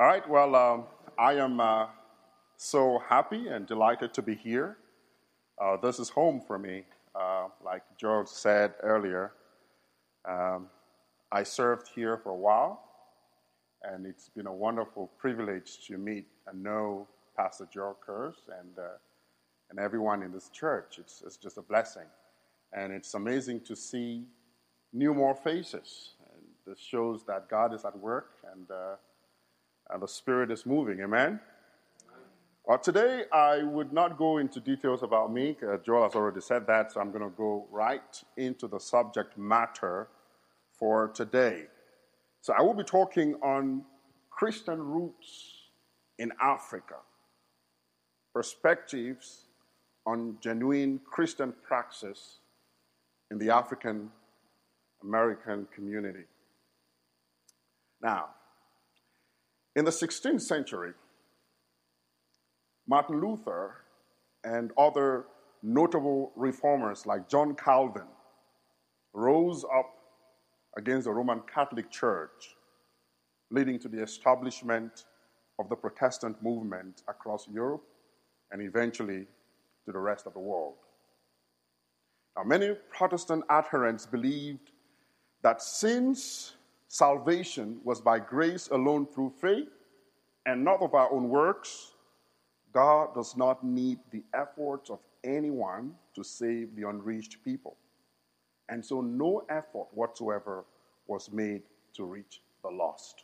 All right, well, um, I am uh, so happy and delighted to be here. Uh, this is home for me. Uh, like George said earlier, um, I served here for a while, and it's been a wonderful privilege to meet and know Pastor George Kurz and, uh, and everyone in this church. It's, it's just a blessing. And it's amazing to see new more faces. And this shows that God is at work and, uh, and the Spirit is moving. Amen? Well, today I would not go into details about me. Uh, Joel has already said that, so I'm going to go right into the subject matter for today. So I will be talking on Christian roots in Africa, perspectives on genuine Christian praxis in the African American community. Now, in the 16th century, Martin Luther and other notable reformers like John Calvin rose up against the Roman Catholic Church, leading to the establishment of the Protestant movement across Europe and eventually to the rest of the world. Now, many Protestant adherents believed that since salvation was by grace alone through faith and not of our own works, God does not need the efforts of anyone to save the unreached people. And so no effort whatsoever was made to reach the lost.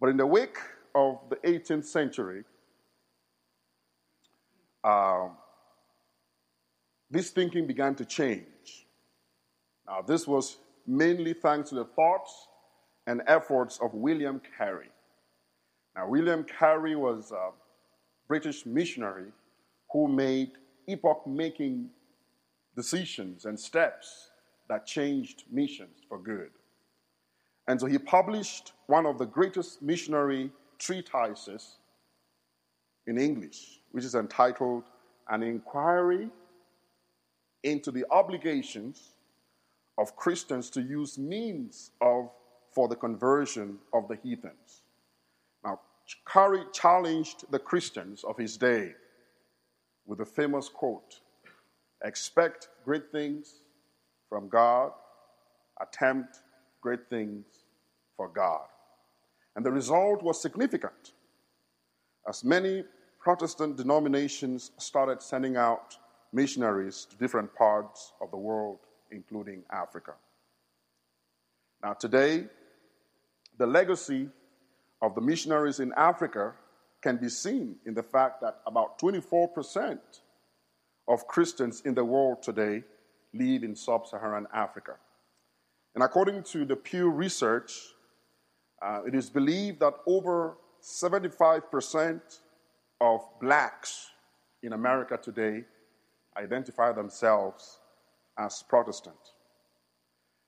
But in the wake of the 18th century, uh, this thinking began to change. Now, this was mainly thanks to the thoughts and efforts of William Carey. Now, William Carey was a British missionary who made epoch making decisions and steps that changed missions for good. And so he published one of the greatest missionary treatises in English, which is entitled An Inquiry into the Obligations of Christians to Use Means of for the Conversion of the Heathens. Now, Carey challenged the Christians of his day with a famous quote Expect great things from God, attempt great things for God. And the result was significant, as many Protestant denominations started sending out missionaries to different parts of the world, including Africa. Now, today, the legacy of the missionaries in Africa can be seen in the fact that about 24% of Christians in the world today live in sub Saharan Africa. And according to the Pew Research, uh, it is believed that over 75% of blacks in America today identify themselves as Protestant.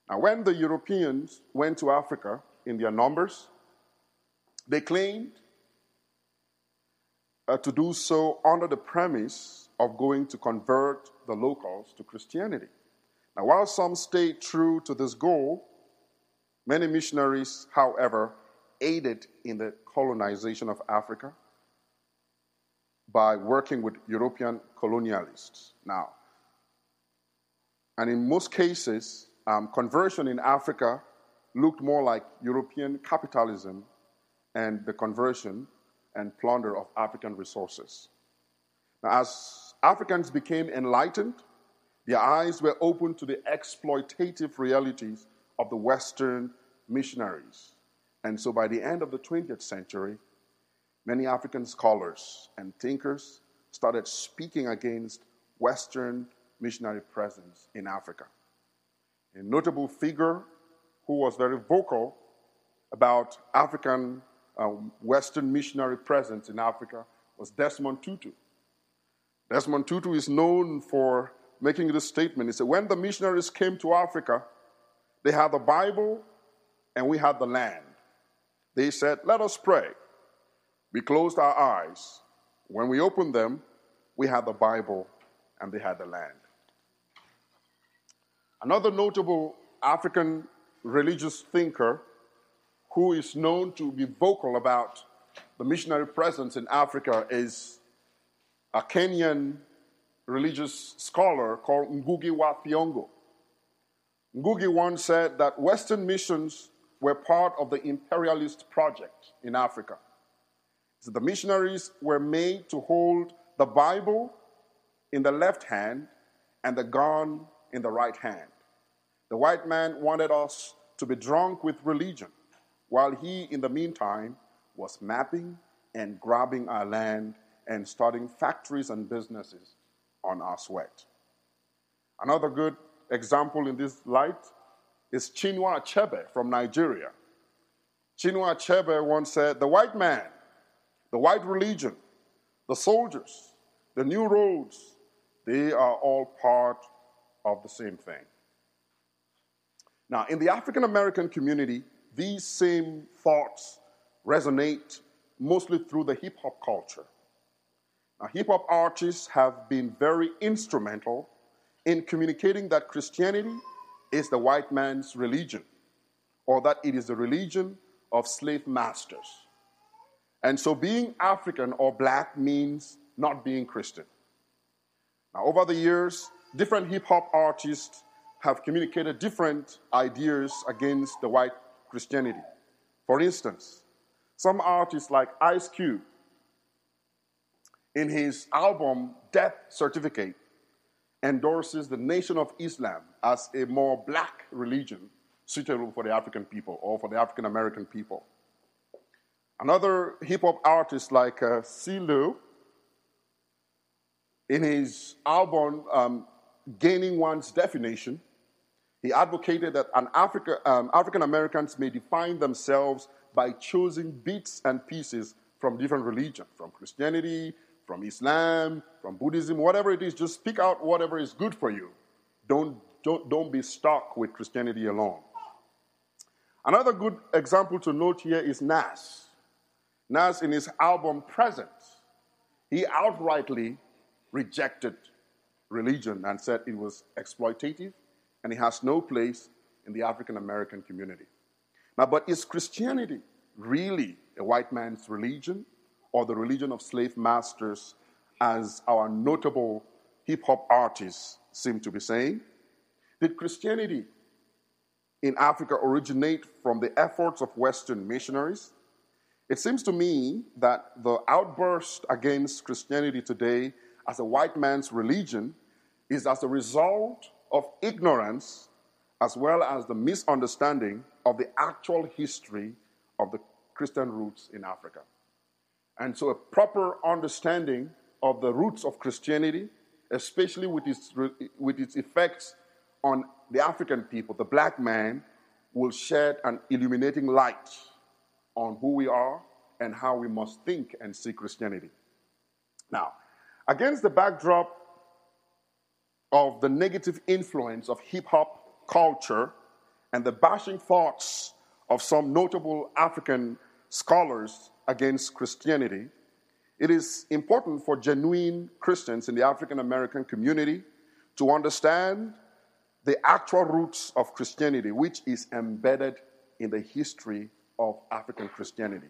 Now, when the Europeans went to Africa in their numbers, they claimed uh, to do so under the premise of going to convert the locals to Christianity. Now, while some stayed true to this goal, many missionaries, however, aided in the colonization of Africa by working with European colonialists. Now, and in most cases, um, conversion in Africa looked more like European capitalism and the conversion and plunder of African resources. Now, as Africans became enlightened, their eyes were opened to the exploitative realities of the Western missionaries. And so by the end of the 20th century, many African scholars and thinkers started speaking against Western missionary presence in Africa. A notable figure who was very vocal about African um, Western missionary presence in Africa was Desmond Tutu. Desmond Tutu is known for making this statement. He said, When the missionaries came to Africa, they had the Bible and we had the land. They said, Let us pray. We closed our eyes. When we opened them, we had the Bible and they had the land. Another notable African religious thinker who is known to be vocal about the missionary presence in Africa, is a Kenyan religious scholar called Ngugi wa Thiong'o. Ngugi once said that Western missions were part of the imperialist project in Africa. So the missionaries were made to hold the Bible in the left hand and the gun in the right hand. The white man wanted us to be drunk with religion, while he, in the meantime, was mapping and grabbing our land and starting factories and businesses on our sweat. Another good example in this light is Chinua Achebe from Nigeria. Chinua Achebe once said, The white man, the white religion, the soldiers, the new roads, they are all part of the same thing. Now, in the African American community, these same thoughts resonate mostly through the hip hop culture. Now, hip hop artists have been very instrumental in communicating that Christianity is the white man's religion, or that it is the religion of slave masters. And so being African or black means not being Christian. Now, over the years, different hip hop artists have communicated different ideas against the white Christianity. For instance, some artists like Ice Cube, in his album Death Certificate, endorses the Nation of Islam as a more black religion suitable for the African people or for the African American people. Another hip hop artist like uh, in his album um, Gaining One's Definition, he advocated that Africa, um, African Americans may define themselves by choosing bits and pieces from different religions, from Christianity, from Islam, from Buddhism, whatever it is, just pick out whatever is good for you. Don't, don't, don't be stuck with Christianity alone. Another good example to note here is Nas. Nas, in his album Present, he outrightly rejected religion and said it was exploitative and it has no place in the African American community. Now, but is Christianity really a white man's religion or the religion of slave masters, as our notable hip hop artists seem to be saying? Did Christianity in Africa originate from the efforts of Western missionaries? It seems to me that the outburst against Christianity today as a white man's religion is as a result of ignorance as well as the misunderstanding of the actual history of the Christian roots in Africa. And so, a proper understanding of the roots of Christianity, especially with its, with its effects on the African people, the black man, will shed an illuminating light on who we are and how we must think and see Christianity. Now, against the backdrop of the negative influence of hip hop culture and the bashing thoughts of some notable African scholars against Christianity, it is important for genuine Christians in the African American community to understand the actual roots of Christianity, which is embedded in the history of African Christianity.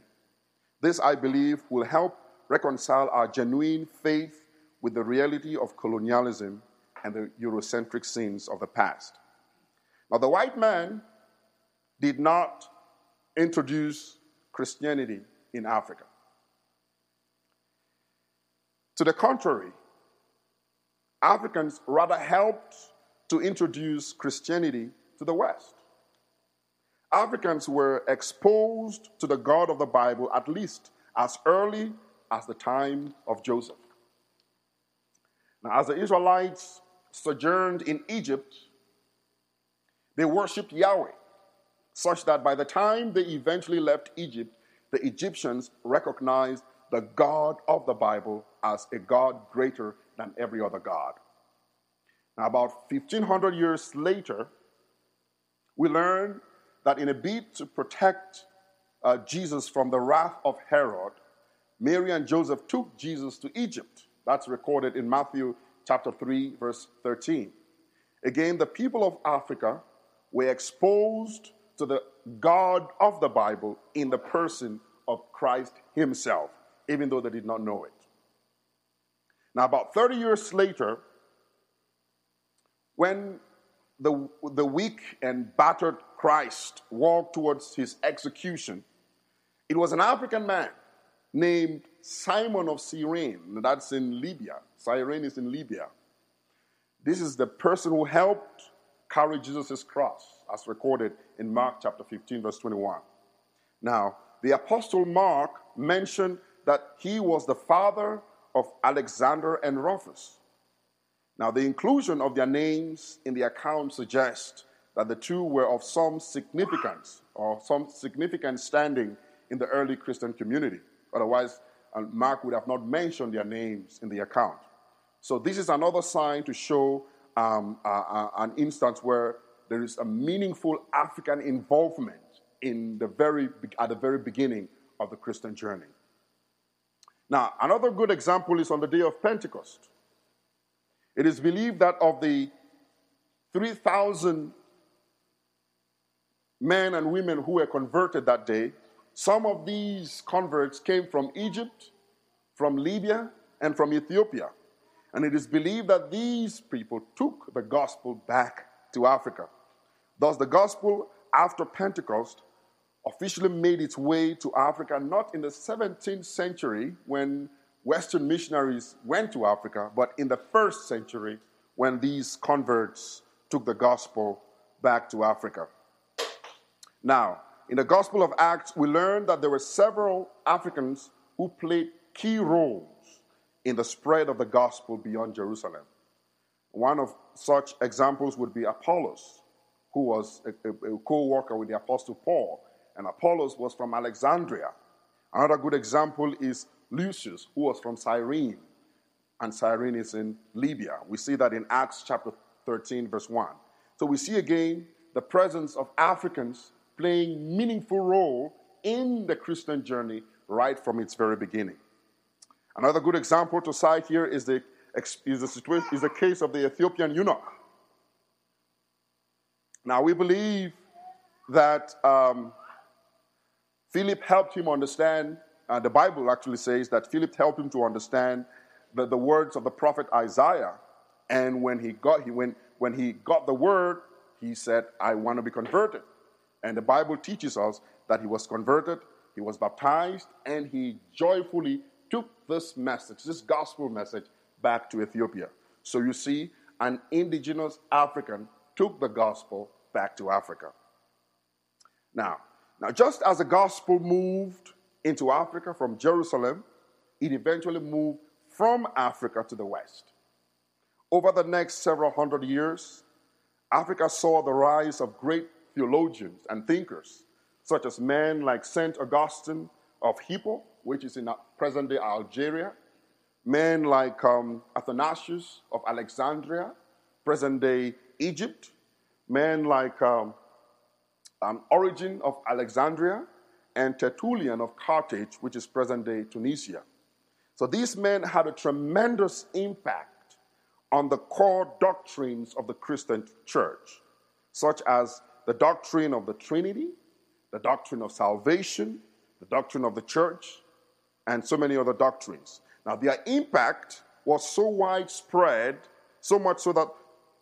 This, I believe, will help reconcile our genuine faith with the reality of colonialism and the Eurocentric sins of the past. Now, the white man did not introduce Christianity in Africa. To the contrary, Africans rather helped to introduce Christianity to the West. Africans were exposed to the God of the Bible at least as early as the time of Joseph. Now, as the Israelites sojourned in Egypt, they worshiped Yahweh, such that by the time they eventually left Egypt, the Egyptians recognized the God of the Bible as a God greater than every other God. Now, about 1500 years later, we learn that in a bid to protect uh, Jesus from the wrath of Herod, Mary and Joseph took Jesus to Egypt. That's recorded in Matthew chapter 3, verse 13. Again, the people of Africa were exposed to the God of the Bible in the person of Christ Himself, even though they did not know it. Now, about 30 years later, when the, the weak and battered Christ walked towards his execution, it was an African man named Simon of Cyrene. That's in Libya. Cyrene is in Libya. This is the person who helped carry Jesus' cross, as recorded in Mark chapter 15, verse 21. Now, the Apostle Mark mentioned that he was the father of Alexander and Rufus. Now, the inclusion of their names in the account suggests that the two were of some significance or some significant standing in the early Christian community. Otherwise, uh, Mark would have not mentioned their names in the account. So, this is another sign to show um, an instance where there is a meaningful African involvement in the very, at the very beginning of the Christian journey. Now, another good example is on the day of Pentecost. It is believed that of the 3,000 men and women who were converted that day, some of these converts came from Egypt, from Libya, and from Ethiopia. And it is believed that these people took the gospel back to Africa. Thus, the gospel after Pentecost officially made its way to Africa not in the 17th century when Western missionaries went to Africa, but in the first century when these converts took the gospel back to Africa. Now, in the Gospel of Acts, we learn that there were several Africans who played key roles in the spread of the gospel beyond Jerusalem. One of such examples would be Apollos, who was a, a, a co worker with the Apostle Paul. And Apollos was from Alexandria. Another good example is Lucius, who was from Cyrene, and Cyrene is in Libya. We see that in Acts chapter 13, verse 1. So we see again the presence of Africans playing meaningful role in the Christian journey right from its very beginning. Another good example to cite here is the, is the, situation, is the case of the Ethiopian eunuch. Now, we believe that um, Philip helped him understand uh, the Bible actually says that Philip helped him to understand the, the words of the prophet Isaiah. And when he got he, when, when he got the word, he said, I want to be converted. And the Bible teaches us that he was converted, he was baptized, and he joyfully took this message, this gospel message, back to Ethiopia. So you see, an indigenous African took the gospel back to Africa. Now, now just as the gospel moved into Africa from Jerusalem, it eventually moved from Africa to the West. Over the next several hundred years, Africa saw the rise of great theologians and thinkers, such as men like St. Augustine of Hippo, which is in present day Algeria, men like um, Athanasius of Alexandria, present day Egypt, men like um, um, Origen of Alexandria, and Tertullian of Carthage, which is present day Tunisia. So these men had a tremendous impact on the core doctrines of the Christian church, such as the doctrine of the Trinity, the doctrine of salvation, the doctrine of the church, and so many other doctrines. Now, their impact was so widespread, so much so that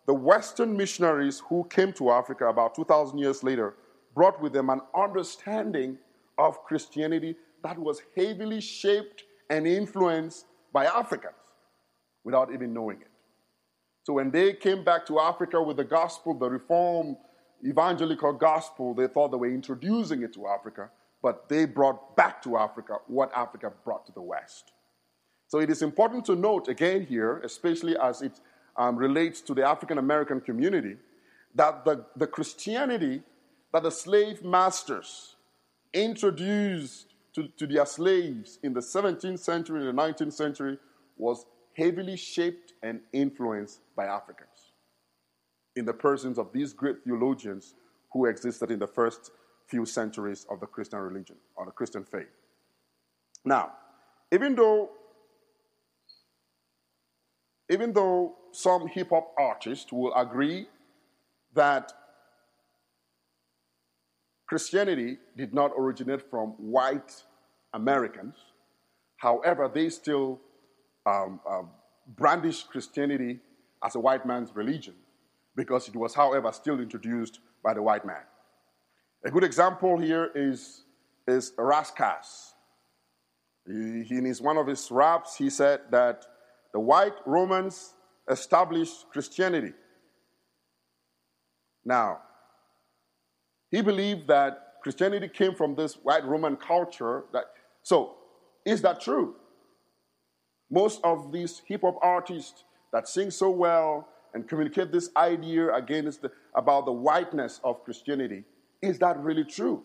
the Western missionaries who came to Africa about 2,000 years later brought with them an understanding of Christianity that was heavily shaped and influenced by Africans without even knowing it. So when they came back to Africa with the gospel, the reform evangelical gospel, they thought they were introducing it to Africa, but they brought back to Africa what Africa brought to the West. So it is important to note again here, especially as it um, relates to the African American community, that the, the Christianity that the slave masters introduced to, to their slaves in the 17th century and the 19th century was heavily shaped and influenced by Africans in the persons of these great theologians who existed in the first few centuries of the Christian religion or the Christian faith. Now, even though even though some hip hop artists will agree that Christianity did not originate from white Americans. However, they still um, um, brandish Christianity as a white man's religion because it was, however, still introduced by the white man. A good example here is, is Erascas. He, in his, one of his raps, he said that the white Romans established Christianity. Now, he believed that Christianity came from this white Roman culture. That, so, is that true? Most of these hip hop artists that sing so well and communicate this idea against the, about the whiteness of Christianity, is that really true?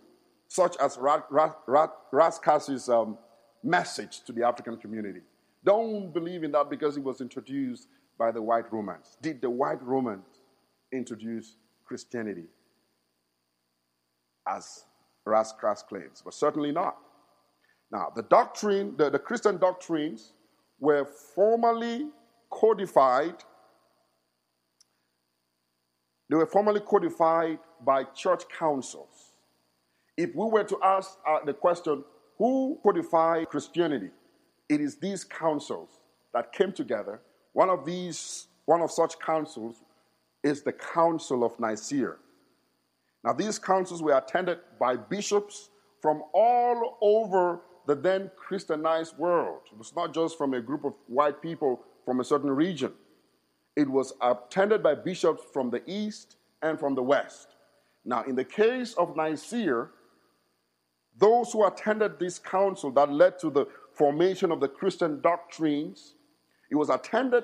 Such as Rascas's um, message to the African community. Don't believe in that because it was introduced by the white Romans. Did the white Romans introduce Christianity as Rascas claims? But certainly not. Now, the doctrine, the, the Christian doctrines were formally codified. They were formally codified by church councils. If we were to ask uh, the question, who codified Christianity? It is these councils that came together. One of these, one of such councils is the Council of Nicaea. Now, these councils were attended by bishops from all over the then Christianized world. It was not just from a group of white people from a certain region, it was attended by bishops from the east and from the west. Now, in the case of Nicaea, those who attended this council that led to the formation of the Christian doctrines, it was attended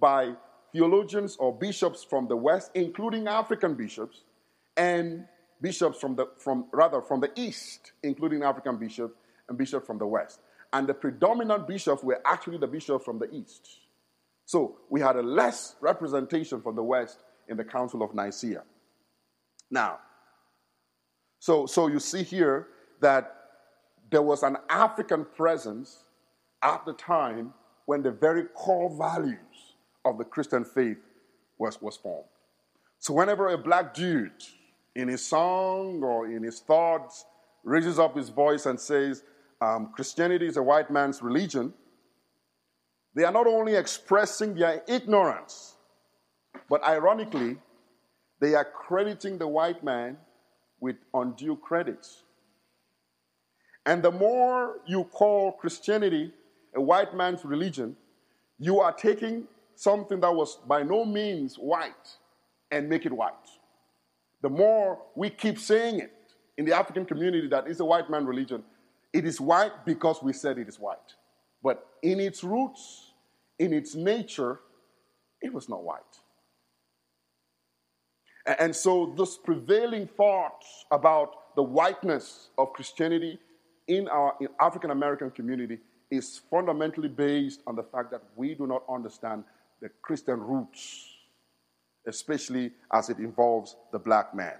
by theologians or bishops from the West, including African bishops, and bishops from the from rather from the East, including African bishops and bishops from the West. And the predominant bishops were actually the bishops from the East. So we had a less representation from the West in the Council of Nicaea. Now, so so you see here that there was an African presence at the time when the very core values of the Christian faith was, was formed. So whenever a black dude in his song or in his thoughts raises up his voice and says, um, Christianity is a white man's religion, they are not only expressing their ignorance, but ironically, they are crediting the white man with undue credits. And the more you call Christianity a white man's religion, you are taking something that was by no means white and make it white. The more we keep saying it in the African community that it's a white man religion, it is white because we said it is white. But in its roots, in its nature, it was not white. And so, this prevailing thought about the whiteness of Christianity in our African American community is fundamentally based on the fact that we do not understand the Christian roots, especially as it involves the black man.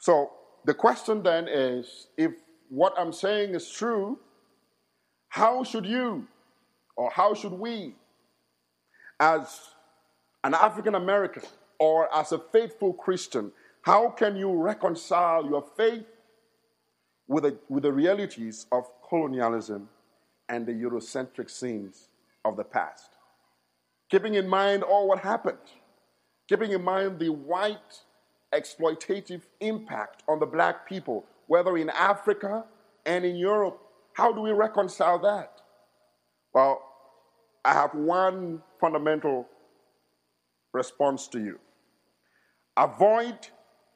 So the question then is if what I'm saying is true, how should you or how should we, as an African American or as a faithful Christian, how can you reconcile your faith with the, with the realities of colonialism and the Eurocentric scenes of the past? Keeping in mind all what happened, keeping in mind the white exploitative impact on the black people, whether in Africa and in Europe. How do we reconcile that? Well, I have one fundamental response to you. Avoid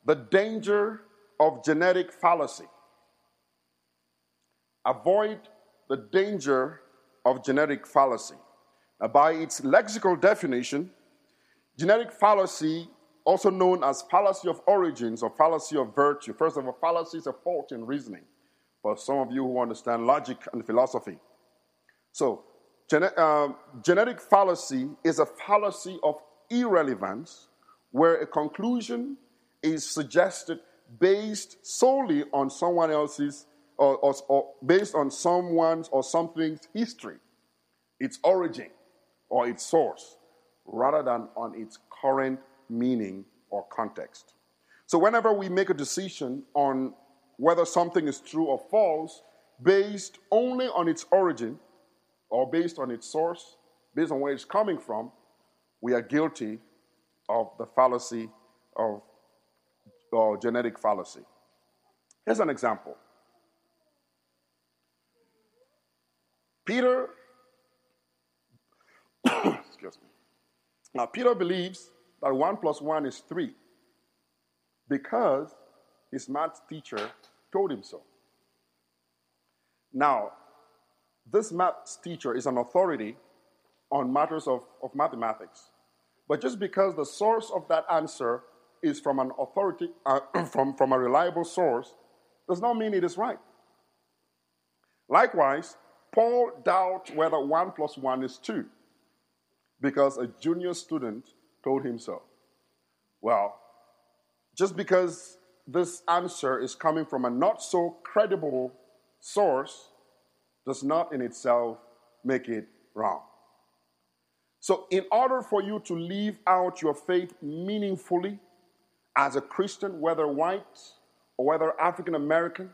the danger of genetic fallacy. Avoid the danger of genetic fallacy. Now, by its lexical definition, genetic fallacy, also known as fallacy of origins or fallacy of virtue, first of all, fallacy is a fault in reasoning for some of you who understand logic and philosophy. So, gene- uh, genetic fallacy is a fallacy of irrelevance where a conclusion is suggested based solely on someone else's or, or, or, based on someone's or something's history, its origin, or its source, rather than on its current meaning or context. So, whenever we make a decision on whether something is true or false based only on its origin or based on its source, based on where it's coming from, we are guilty of the fallacy of or genetic fallacy. Here's an example. Peter, excuse me. Now, Peter believes that 1 plus 1 is 3 because his math teacher told him so. Now, this math teacher is an authority on matters of, of mathematics. But just because the source of that answer is from an authority, uh, from, from a reliable source, does not mean it is right. Likewise, Paul doubts whether 1 plus 1 is 2 because a junior student told him so. Well, just because this answer is coming from a not so credible source does not in itself make it wrong. So, in order for you to live out your faith meaningfully as a Christian, whether white or whether African American,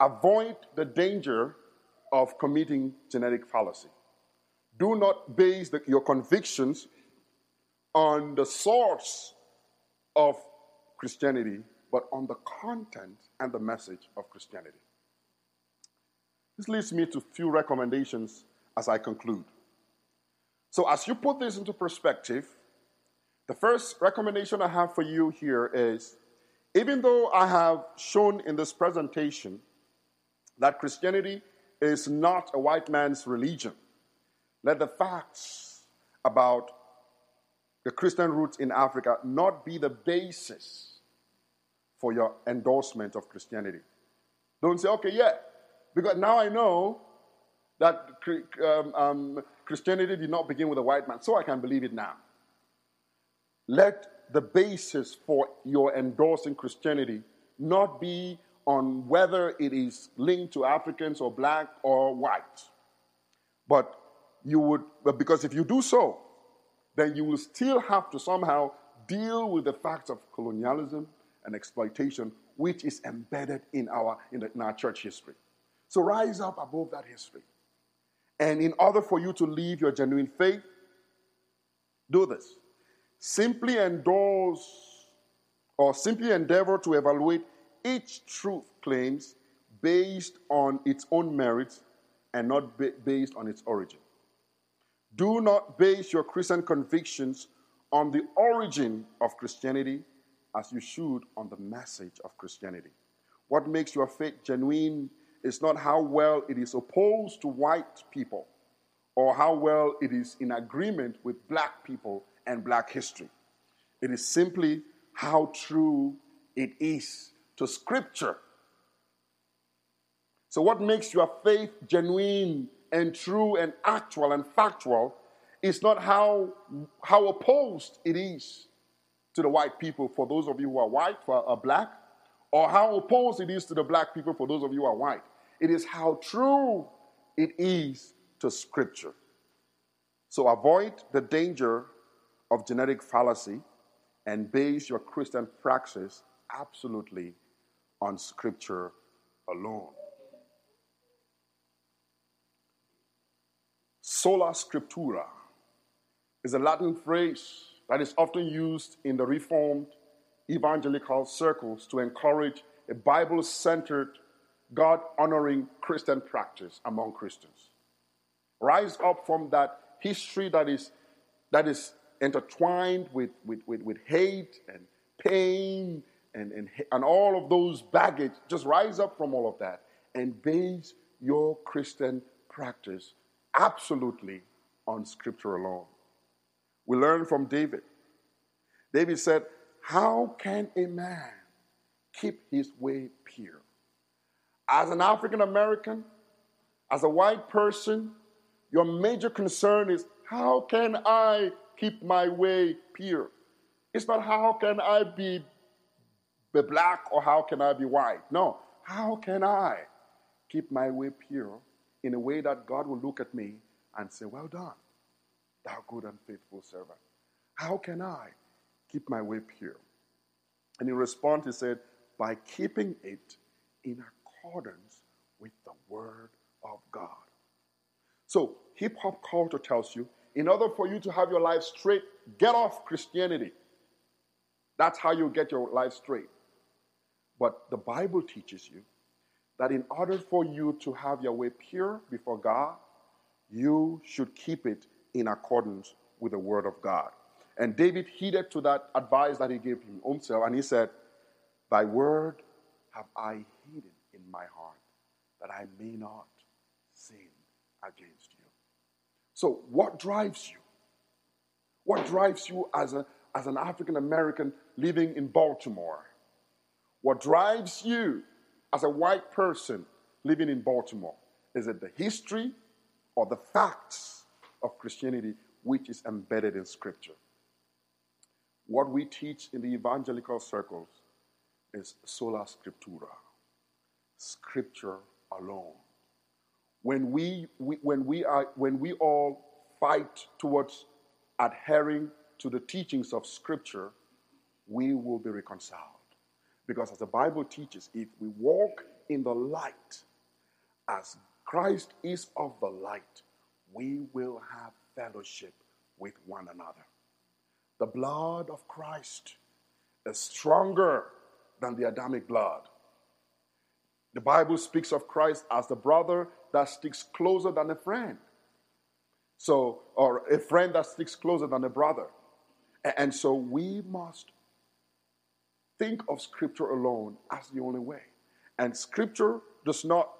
avoid the danger of committing genetic fallacy. Do not base the, your convictions on the source of Christianity, but on the content and the message of Christianity. This leads me to a few recommendations as I conclude. So, as you put this into perspective, the first recommendation I have for you here is even though I have shown in this presentation that Christianity is not a white man's religion, let the facts about the Christian roots in Africa not be the basis for your endorsement of Christianity. Don't say, okay, yeah, because now I know that um, um, Christianity did not begin with a white man, so I can believe it now. Let the basis for your endorsing Christianity not be on whether it is linked to Africans or black or white. But you would, because if you do so, then you will still have to somehow deal with the facts of colonialism and exploitation, which is embedded in our, in, the, in our church history. So rise up above that history. And in order for you to live your genuine faith, do this. Simply endorse or simply endeavor to evaluate each truth claims based on its own merits and not based on its origin. Do not base your Christian convictions on the origin of Christianity as you should on the message of Christianity. What makes your faith genuine is not how well it is opposed to white people or how well it is in agreement with black people and black history. It is simply how true it is to Scripture. So, what makes your faith genuine and true and actual and factual is not how, how opposed it is to the white people for those of you who are white, for are black, or how opposed it is to the black people for those of you who are white. It is how true it is to Scripture. So avoid the danger of genetic fallacy and base your Christian praxis absolutely on Scripture alone. Sola Scriptura is a Latin phrase that is often used in the Reformed evangelical circles to encourage a Bible centered, God honoring Christian practice among Christians. Rise up from that history that is, that is intertwined with, with, with, with hate and pain and, and, and all of those baggage. Just rise up from all of that and base your Christian practice absolutely on Scripture alone. We learn from David. David said, How can a man keep his way pure? As an African American, as a white person, your major concern is how can I keep my way pure? It's not how can I be, black or how can I be white. No, how can I keep my way pure in a way that God will look at me and say, Well done, thou good and faithful servant. How can I keep my way pure? And in response, he said, By keeping it in accordance with the Word of God. So, hip hop culture tells you in order for you to have your life straight, get off Christianity. That's how you get your life straight. But the Bible teaches you that in order for you to have your way pure before God, you should keep it in accordance with the Word of God. And David heeded to that advice that he gave him himself, and he said, Thy word have I hidden in my heart, that I may not sin against you. So, what drives you? What drives you as, a, as an African American living in Baltimore? What drives you as a white person living in Baltimore? Is it the history or the facts of Christianity which is embedded in Scripture? What we teach in the evangelical circles is sola scriptura, Scripture alone. When we, we, when we, are, when we all fight towards adhering to the teachings of Scripture, we will be reconciled. Because as the Bible teaches, if we walk in the light as Christ is of the light, we will have fellowship with one another. The blood of Christ is stronger than the Adamic blood. The Bible speaks of Christ as the brother that sticks closer than a friend. So, or a friend that sticks closer than a brother. And so we must think of Scripture alone as the only way. And Scripture does not,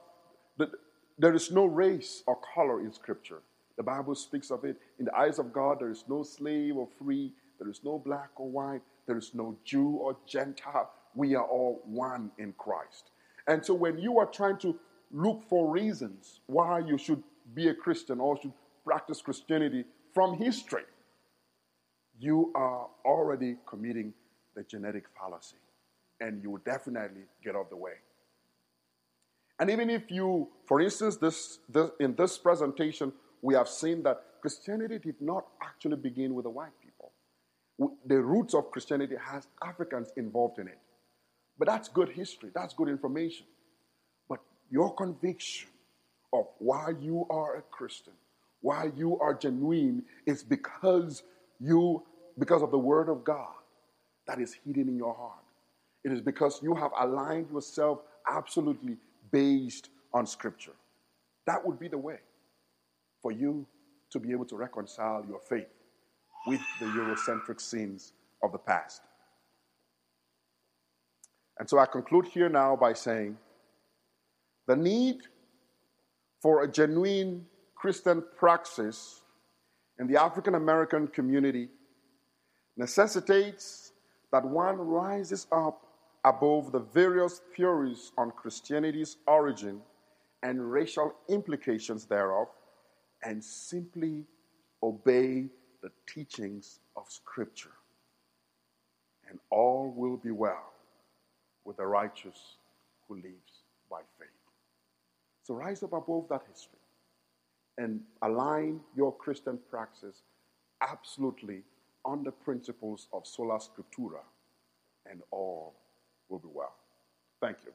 there is no race or color in Scripture. The Bible speaks of it. In the eyes of God, there is no slave or free, there is no black or white, there is no Jew or Gentile. We are all one in Christ. And so when you are trying to look for reasons why you should be a Christian or should practice Christianity from history, you are already committing the genetic fallacy. And you will definitely get off the way. And even if you, for instance, this, this, in this presentation, we have seen that Christianity did not actually begin with the white people. The roots of Christianity has Africans involved in it. But that's good history, that's good information. But your conviction of why you are a Christian, why you are genuine, is because you, because of the Word of God that is hidden in your heart. It is because you have aligned yourself absolutely based on Scripture. That would be the way for you to be able to reconcile your faith with the Eurocentric sins of the past. And so I conclude here now by saying the need for a genuine Christian praxis in the African American community necessitates that one rises up above the various theories on Christianity's origin and racial implications thereof and simply obey the teachings of Scripture. And all will be well with the righteous who lives by faith. So rise up above that history and align your Christian praxis absolutely on the principles of sola scriptura, and all will be well. Thank you.